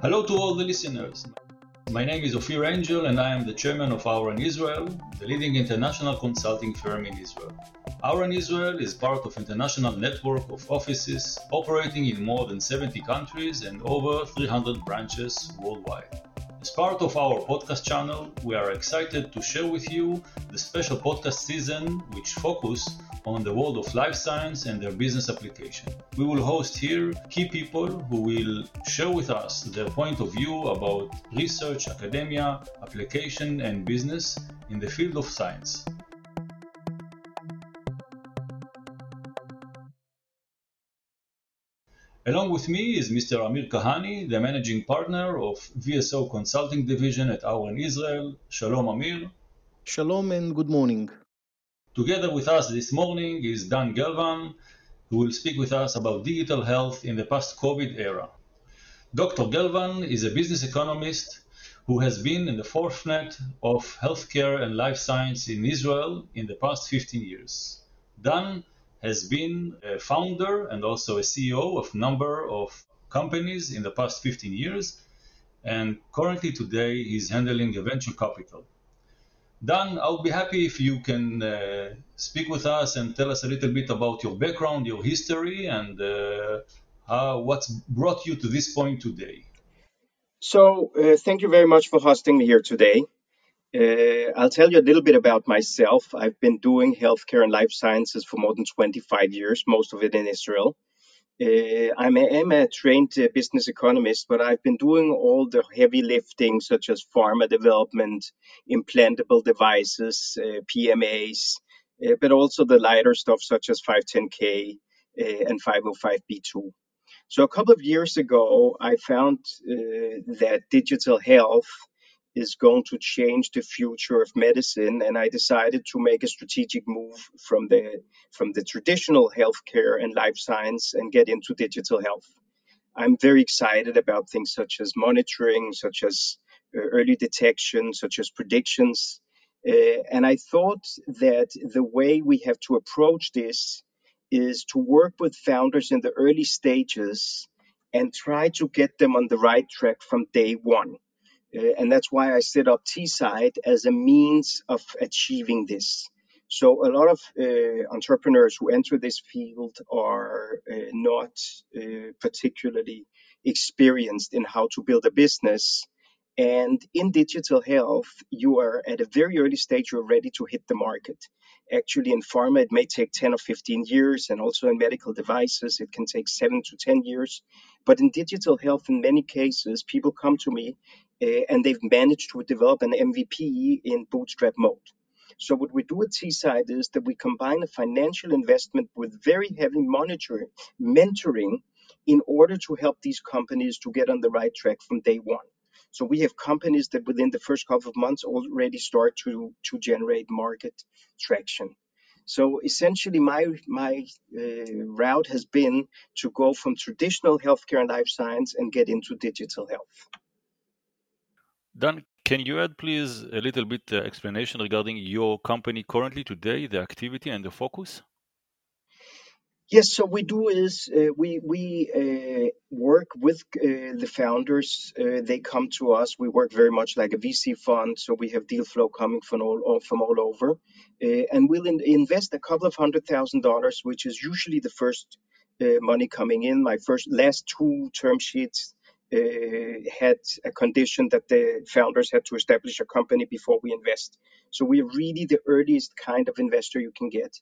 Hello to all the listeners. My name is Ophir Angel and I am the chairman of Auren Israel, the leading international consulting firm in Israel. Auren Israel is part of international network of offices operating in more than 70 countries and over 300 branches worldwide. As part of our podcast channel, we are excited to share with you the special podcast season which focus on the world of life science and their business application. We will host here key people who will share with us their point of view about research, academia, application and business in the field of science. Along with me is Mr. Amir Kahani, the managing partner of VSO Consulting Division at Auren Israel. Shalom, Amir. Shalom and good morning. Together with us this morning is Dan Gelvan, who will speak with us about digital health in the post COVID era. Dr. Gelvan is a business economist who has been in the forefront of healthcare and life science in Israel in the past 15 years. Dan has been a founder and also a CEO of a number of companies in the past 15 years, and currently today he's handling a venture capital. Dan, I'll be happy if you can uh, speak with us and tell us a little bit about your background, your history, and uh, what's brought you to this point today. So, uh, thank you very much for hosting me here today. Uh, I'll tell you a little bit about myself. I've been doing healthcare and life sciences for more than 25 years, most of it in Israel. Uh, I'm, a, I'm, a trained uh, business economist, but I've been doing all the heavy lifting, such as pharma development, implantable devices, uh, PMAs, uh, but also the lighter stuff, such as 510K uh, and 505B2. So, a couple of years ago, I found that digital health is going to change the future of medicine and i decided to make a strategic move from the from the traditional healthcare and life science and get into digital health. I'm very excited about things such as monitoring such as uh, early detection such as predictions uh, and i thought that the way we have to approach this is to work with founders in the early stages and try to get them on the right track from day one uh, and that's why I set up T-Syte as a means of achieving this. So a lot of uh, entrepreneurs who enter this field are uh, not uh, particularly experienced in how to build a business. And in digital health, you are at a very early stage, you're ready to hit the market. Actually, in pharma, it may take 10 or 15 years, and also in medical devices, it can take seven to 10 years. But in digital health, in many cases, people come to me and they've managed to develop an MVP in bootstrap mode. So what we do at T-Syte is that we combine a financial investment with very heavy monitoring, mentoring, in order to help these companies to get on the right track from day one. So we have companies that within the first couple of months already start to to generate market traction. So essentially, my my uh, route has been to go from traditional healthcare and life science and get into digital health. Dan, can you add please a little bit uh, explanation regarding your company currently today, the activity and the focus? Yes, so we do is uh, we we uh, work with uh, the founders. Uh, they come to us. We work very much like a VC fund, so we have deal flow coming from all from all over, uh, and we'll in- invest a couple of hundred thousand dollars, which is usually the first uh, money coming in. My first last two term sheets uh, Uh, had a condition that the founders had to establish a company before we invest. So we are really the earliest kind of investor you can get.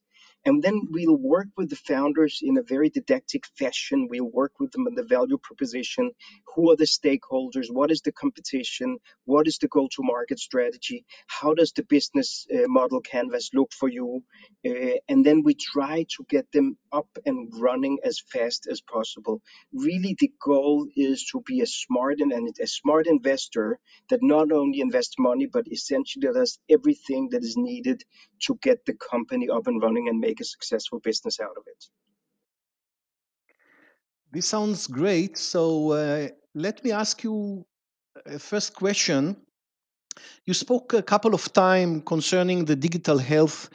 And then we'll work with the founders in a very didactic fashion. We'll work with them on the value proposition. Who are the stakeholders? What is the competition? What is the go to market strategy? How does the business uh, model canvas look for you? Uh, and then we try to get them up and running as fast as possible. Really, the goal is to be a smart and a smart investor that not only invests money, but essentially does everything that is needed to get the company up and running and make a successful business out of it. This sounds great. So uh, let me ask you a first question. You spoke a couple of times concerning the digital health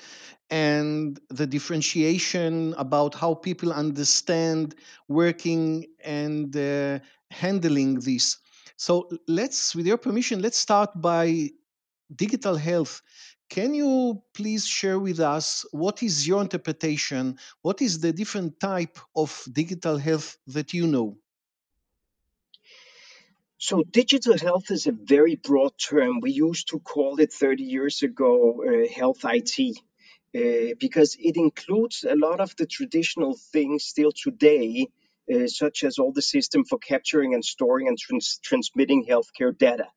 and the differentiation about how people understand working and uh, handling this. So let's, with your permission, let's start by digital health. Can you please share with us what is your interpretation? What is the different type of digital health that you know? So, digital health is a very broad term. We used to call it 30 years ago uh, health IT uh, because it includes a lot of the traditional things still today, uh, such as all the system for capturing and storing and trans- transmitting healthcare data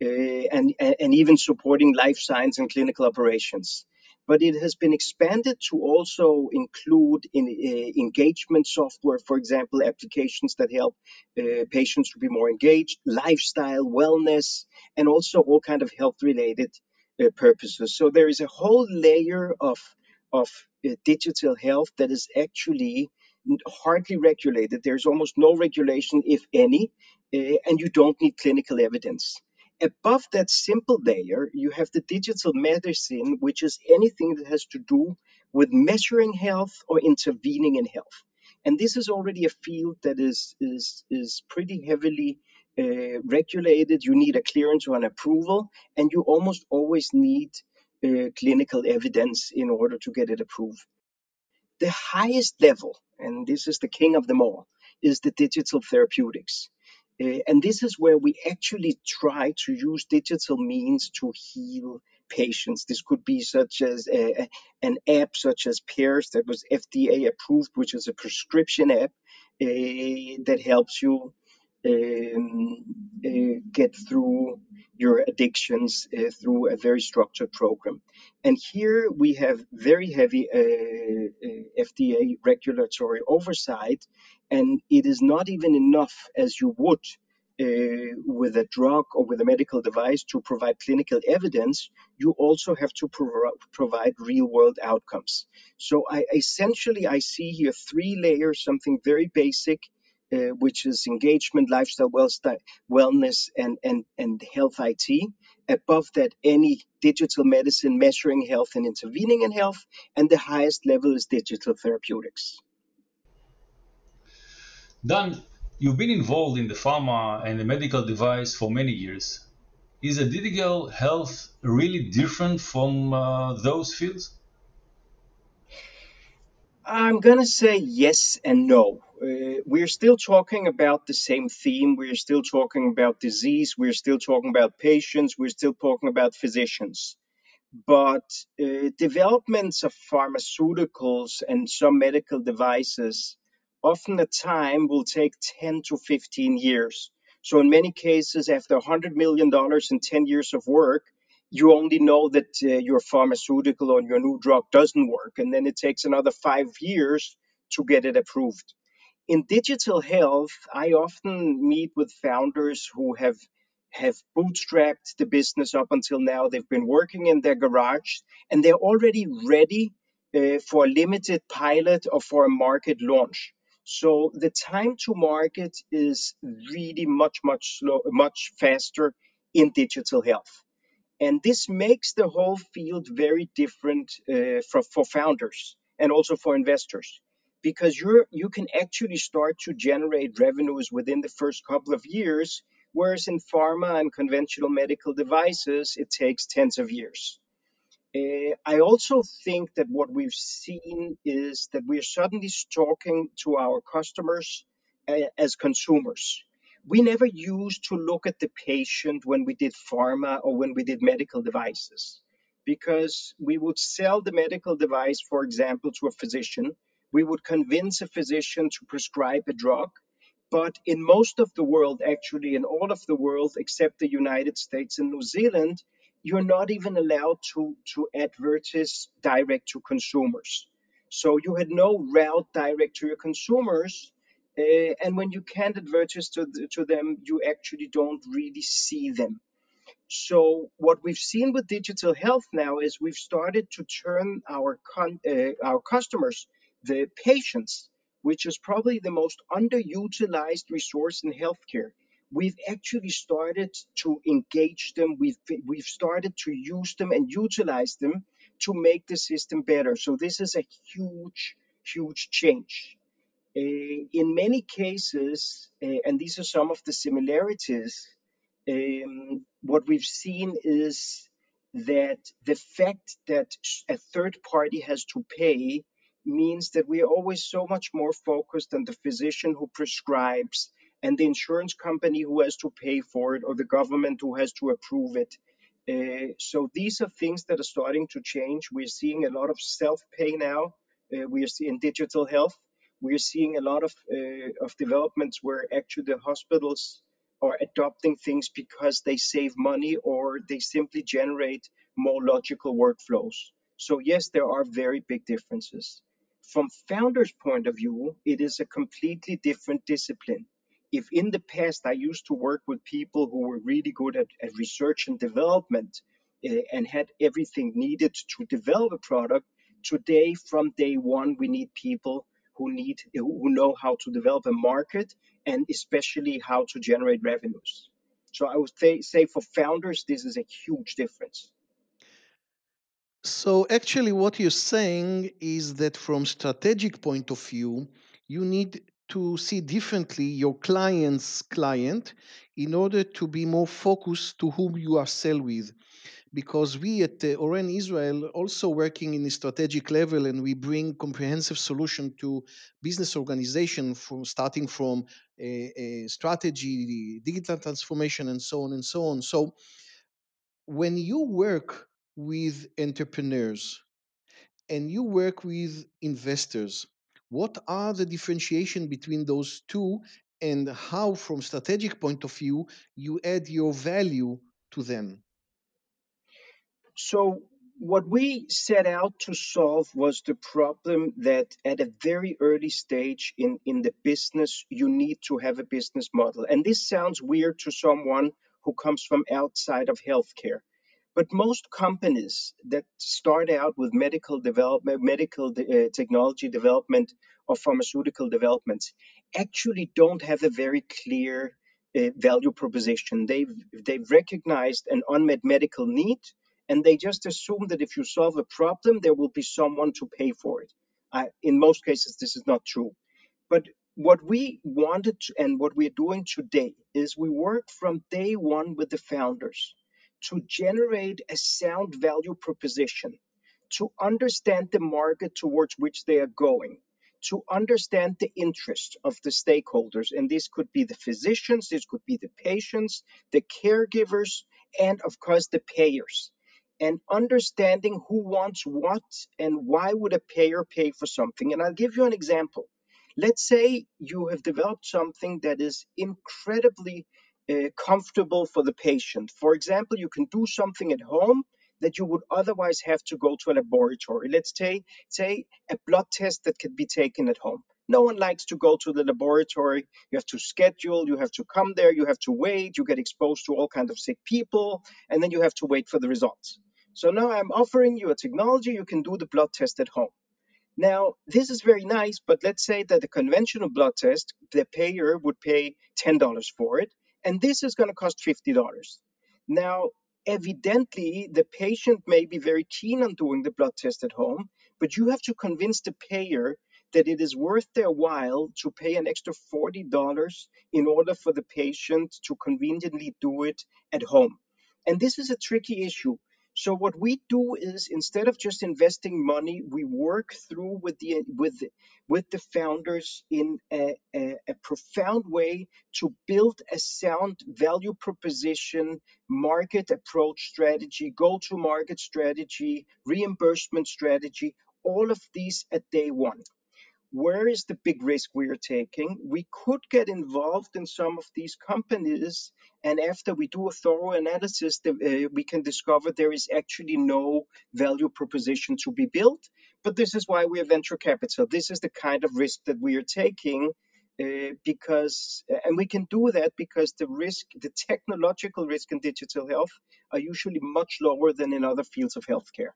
and, and even supporting life science and clinical operations. But it has been expanded to also include in, uh, engagement software, for example, applications that help uh, patients to be more engaged, lifestyle, wellness, and also all kind of health-related uh, purposes. So there is a whole layer of of uh, digital health that is actually hardly regulated. There's almost no regulation, if any, uh, and you don't need clinical evidence. Above that simple layer, you have the digital medicine, which is anything that has to do with measuring health or intervening in health. And this is already a field that is, is, is pretty heavily uh, regulated. You need a clearance or an approval, and you almost always need uh, clinical evidence in order to get it approved. The highest level, and this is the king of them all, is the digital therapeutics. Uh, and this is where we actually try to use digital means to heal patients. This could be such as a, an app such as Pears that was FDA approved, which is a prescription app uh, that helps you um, uh, get through your addictions uh, through a very structured program. And here we have very heavy uh, uh FDA regulatory oversight, and it is not even enough as you would. Uh, with a drug or with a medical device to provide clinical evidence, you also have to pro- provide real world outcomes. So I essentially I see here three layers, something very basic uh, which is engagement, lifestyle, wellness, and, and, and health IT. Above that, any digital medicine measuring health and intervening in health. And the highest level is digital therapeutics. Dan, you've been involved in the pharma and the medical device for many years. Is a digital health really different from uh, those fields? I'm going to say yes and no. Uh, we're still talking about the same theme. We're still talking about disease. We're still talking about patients. We're still talking about physicians. But uh, developments of pharmaceuticals and some medical devices, often the time will take 10 to 15 years. So, in many cases, after $100 million and 10 years of work, you only know that uh, your pharmaceutical or your new drug doesn't work, and then it takes another five years to get it approved. In digital health, I often meet with founders who have have bootstrapped the business up until now. They've been working in their garage and they're already ready uh, for a limited pilot or for a market launch. So the time to market is really much, much slow, much faster in digital health. And this makes the whole field very different uh, for, for founders and also for investors because you're you can actually start to generate revenues within the first couple of years whereas in pharma and conventional medical devices it takes tens of years uh, I also think that what we've seen is that we're suddenly talking to our customers uh, as consumers we never used to look at the patient when we did pharma or when we did medical devices because we would sell the medical device, for example, to a physician. We would convince a physician to prescribe a drug. But in most of the world, actually, in all of the world except the United States and New Zealand, you're not even allowed to, to advertise direct to consumers. So you had no route direct to your consumers uh, and when you can't advertise to, to them, you actually don't really see them. So what we've seen with digital health now is we've started to turn our con- uh, our customers, the patients, which is probably the most underutilized resource in healthcare. We've actually started to engage them. We've we've started to use them and utilize them to make the system better. So this is a huge, huge change. Uh, in many cases, uh, and these are some of the similarities, um, what we've seen is that the fact that a third party has to pay means that we are always so much more focused on the physician who prescribes and the insurance company who has to pay for it or the government who has to approve it. Uh, so these are things that are starting to change. We're seeing a lot of self-pay now. Uh, we are seeing digital health. We're seeing a lot of uh, of developments where actually the hospitals are adopting things because they save money or they simply generate more logical workflows. So yes, there are very big differences. From founders' point of view, it is a completely different discipline. If in the past I used to work with people who were really good at, at research and development uh, and had everything needed to develop a product, today from day one we need people who need who know how to develop a market and especially how to generate revenues. So I would say, say for founders, this is a huge difference. So actually what you're saying is that from strategic point of view, you need to see differently your client's client in order to be more focused to whom you are sell with because we at uh, Auren Israel also working in a strategic level and we bring comprehensive solution to business organization from starting from a, a strategy, digital transformation and so on and so on. So when you work with entrepreneurs and you work with investors, what are the differentiation between those two and how from strategic point of view you add your value to them? So what we set out to solve was the problem that at a very early stage in, in the business, you need to have a business model. And this sounds weird to someone who comes from outside of healthcare. But most companies that start out with medical development, medical uh, technology development, or pharmaceutical developments actually don't have a very clear uh, value proposition. They've they've recognized an unmet medical need, and they just assume that if you solve a problem, there will be someone to pay for it. Uh, in most cases, this is not true. But what we wanted to, and what we're doing today is we work from day one with the founders to generate a sound value proposition, to understand the market towards which they are going, to understand the interest of the stakeholders. And this could be the physicians, this could be the patients, the caregivers, and of course the payers. And understanding who wants what and why would a payer pay for something. And I'll give you an example. Let's say you have developed something that is incredibly uh, comfortable for the patient. For example, you can do something at home that you would otherwise have to go to a laboratory. Let's say, say a blood test that can be taken at home. No one likes to go to the laboratory. You have to schedule, you have to come there, you have to wait, you get exposed to all kinds of sick people, and then you have to wait for the results. So now I'm offering you a technology, you can do the blood test at home. Now, this is very nice, but let's say that the conventional blood test, the payer would pay $10 for it, and this is going to cost $50. Now, evidently, the patient may be very keen on doing the blood test at home, but you have to convince the payer that it is worth their while to pay an extra $40 in order for the patient to conveniently do it at home. And this is a tricky issue so what we do is instead of just investing money, we work through with the with with the founders in a, a, a profound way to build a sound value proposition, market approach strategy, go-to-market strategy, reimbursement strategy, all of these at day one where is the big risk we are taking? We could get involved in some of these companies, and after we do a thorough analysis, uh, we can discover there is actually no value proposition to be built. But this is why we are venture capital. This is the kind of risk that we are taking. Uh, because and we can do that because the risk the technological risk in digital health are usually much lower than in other fields of healthcare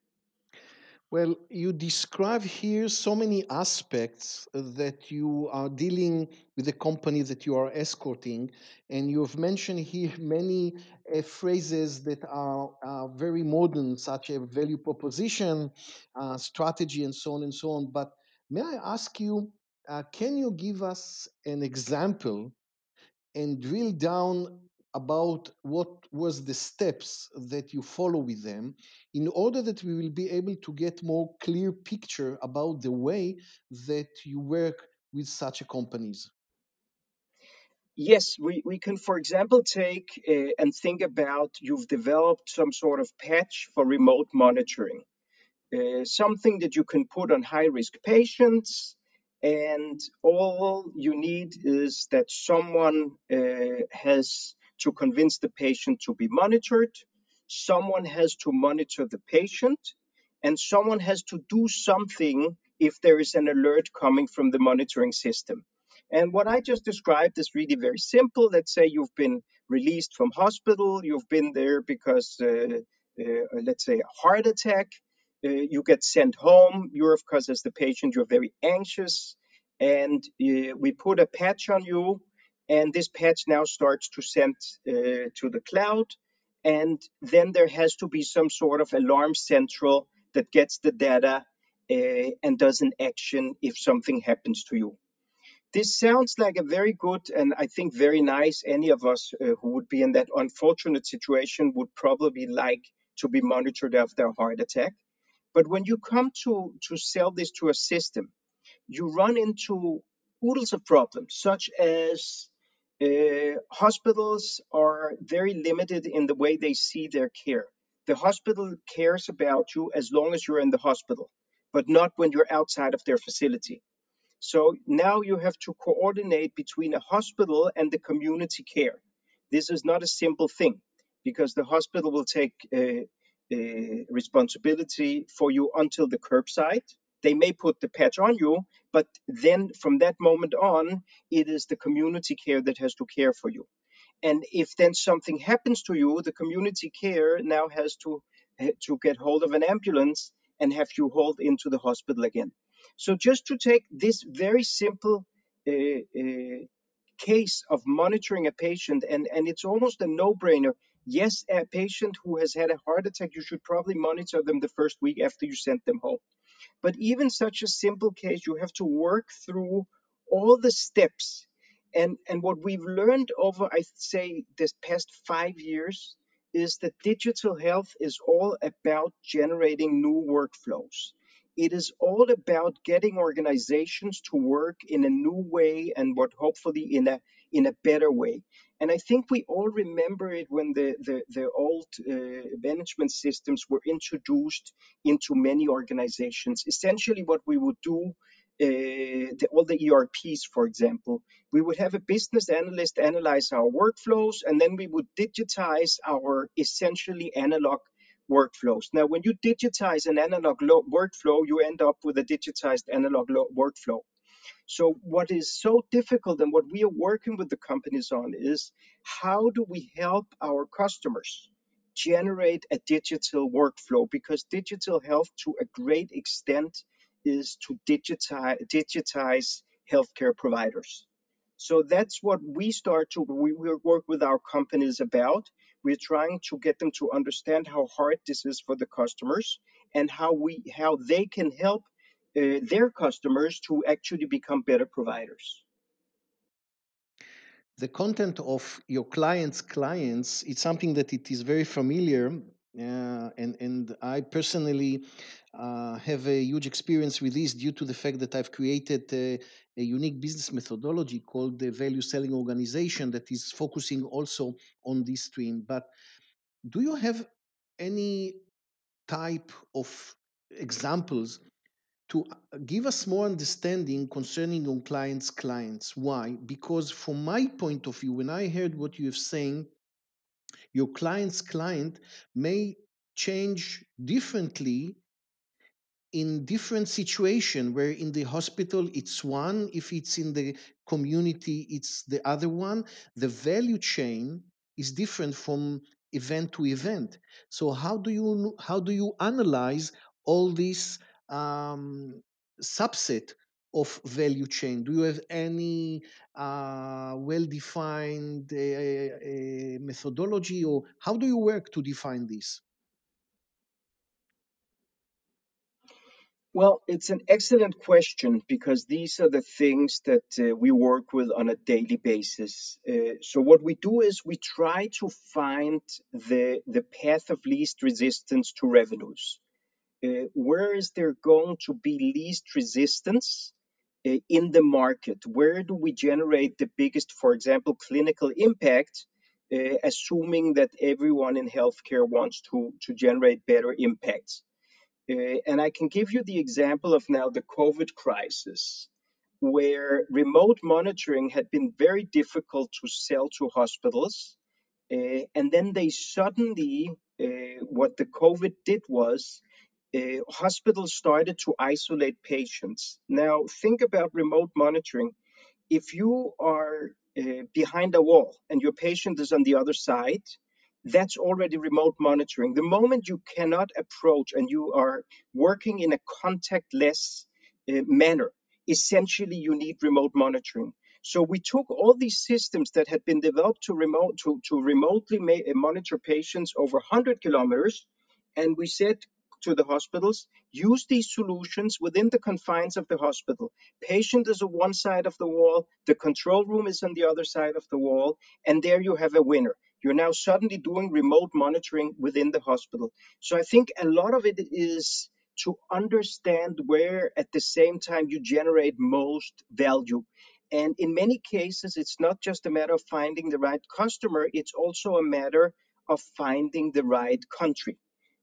well, you describe here so many aspects that you are dealing with the company that you are escorting, and you have mentioned here many uh, phrases that are, are, very modern, such as value proposition, uh, strategy, and so on and so on. But may I ask you, uh, can you give us an example and drill down about what was the steps that you follow with them in order that we will be able to get more clear picture about the way that you work with such companies Yes, we, we can, for example, take uh, and think about you've developed some sort of patch for remote monitoring. Uh, something that you can put on high risk patients. And all you need is that someone uh, has to convince the patient to be monitored, someone has to monitor the patient, and someone has to do something if there is an alert coming from the monitoring system. And what I just described is really very simple. Let's say you've been released from hospital, you've been there because, uh, uh, let's say, a heart attack uh, you get sent home. You're, of course, as the patient, you're very anxious, and uh, we put a patch on you, and this patch now starts to send uh, to the cloud, and then there has to be some sort of alarm central that gets the data uh, and does an action if something happens to you. This sounds like a very good and I think very nice. Any of us uh, who would be in that unfortunate situation would probably like to be monitored after a heart attack. But when you come to, to sell this to a system, you run into oodles of problems, such as uh, hospitals are very limited in the way they see their care. The hospital cares about you as long as you're in the hospital, but not when you're outside of their facility. So now you have to coordinate between a hospital and the community care. This is not a simple thing because the hospital will take uh, uh, responsibility for you until the curbside. They may put the patch on you, but then from that moment on, it is the community care that has to care for you. And if then something happens to you, the community care now has to eh, to get hold of an ambulance and have you hauled into the hospital again. So just to take this very simple uh, uh, case of monitoring a patient, and, and it's almost a no-brainer. Yes, a patient who has had a heart attack, you should probably monitor them the first week after you sent them home. But even such a simple case, you have to work through all the steps. And, and what we've learned over, I say, this past five years is that digital health is all about generating new workflows. It is all about getting organizations to work in a new way and what hopefully in a in a better way. And I think we all remember it when the the, the old uh, management systems were introduced into many organizations. Essentially, what we would do. Uh, the, all the ERPs, for example, we would have a business analyst analyze our workflows, and then we would digitize our essentially analog workflows. Now, when you digitize an analog lo- workflow, you end up with a digitized analog lo- workflow. So, what is so difficult and what we are working with the companies on is how do we help our customers generate a digital workflow? Because digital health, to a great extent, is to digitize, digitize healthcare providers. So that's what we start to we, we work with our companies about. We're trying to get them to understand how hard this is for the customers and how we how they can help uh, their customers to actually become better providers. The content of your clients' clients it's something that it is very familiar, uh, and and I personally uh, have a huge experience with this due to the fact that I've created a, a unique business methodology called the value selling organization that is focusing also on this stream. But do you have any type of examples to uh, give us more understanding concerning your clients' clients? Why? Because from my point of view, when I heard what you have saying, your client's client may change differently in different situation where in the hospital it's one if it's in the community it's the other one the value chain is different from event to event so how do you how do you analyze all this um, subset of value chain do you have any uh, well defined uh, uh, methodology or how do you work to define this Well, it's an excellent question because these are the things that uh, we work with on a daily basis. Uh, so what we do is we try to find the the path of least resistance to revenues. Uh, where is there going to be least resistance uh, in the market? Where do we generate the biggest, for example, clinical impact? Uh, assuming that everyone in healthcare wants to to generate better impacts. Uh, and I can give you the example of now the COVID crisis, where remote monitoring had been very difficult to sell to hospitals. Uh, and then they suddenly, uh, what the COVID did was, uh, hospitals started to isolate patients. Now, think about remote monitoring. If you are uh, behind a wall and your patient is on the other side, that's already remote monitoring. The moment you cannot approach and you are working in a contactless uh, manner, essentially you need remote monitoring. So we took all these systems that had been developed to remote to, to remotely ma- monitor patients over 100 kilometers, and we said to the hospitals, use these solutions within the confines of the hospital. Patient is on one side of the wall, the control room is on the other side of the wall, and there you have a winner you're now suddenly doing remote monitoring within the hospital. So I think a lot of it is to understand where at the same time you generate most value. And in many cases, it's not just a matter of finding the right customer, it's also a matter of finding the right country.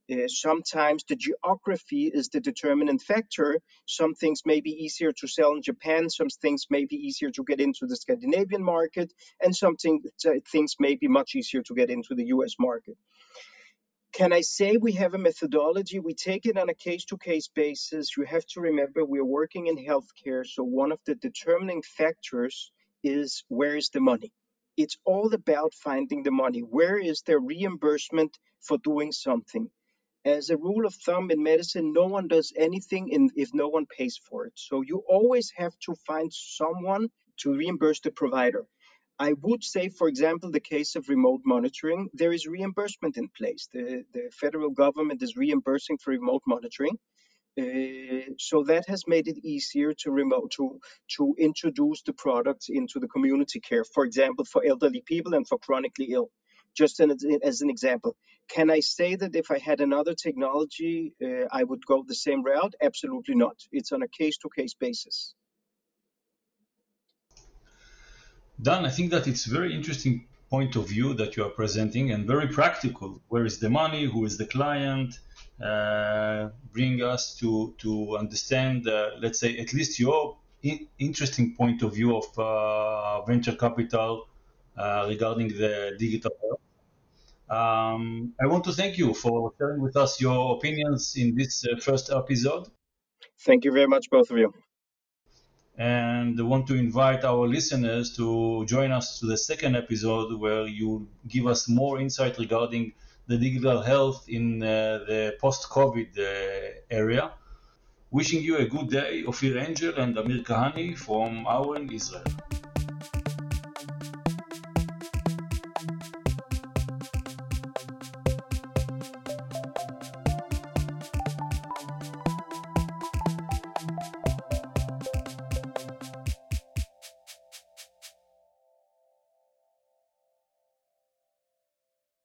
Uh, sometimes the geography is the determinant factor. Some things may be easier to sell in Japan, some things may be easier to get into the Scandinavian market, and some thing, things may be much easier to get into the US market. Can I say we have a methodology? We take it on a case to case basis. You have to remember we're working in healthcare, so one of the determining factors is where is the money? It's all about finding the money. Where is the reimbursement for doing something? As a rule of thumb in medicine, no one does anything in, if no one pays for it. So you always have to find someone to reimburse the provider. I would say, for example, the case of remote monitoring, there is reimbursement in place. The, the federal government is reimbursing for remote monitoring. Uh, so that has made it easier to remote to to introduce the products into the community care, for example, for elderly people and for chronically ill. Just an, as an example, can I say that if I had another technology, uh, I would go the same route? Absolutely not. It's on a case to case basis. Dan, I think that it's very interesting point of view that you are presenting and very practical. Where is the money? Who is the client? Uh, bring us to to understand, uh, let's say, at least your interesting point of view of uh, venture capital uh, regarding the digital health. Um, I want to thank you for sharing with us your opinions in this uh, first episode. Thank you very much, both of you. And I want to invite our listeners to join us to the second episode where you give us more insight regarding the digital health in uh, the post COVID uh, area. Wishing you a good day, Ophir Angel and Amir Kahani from Auren, Israel.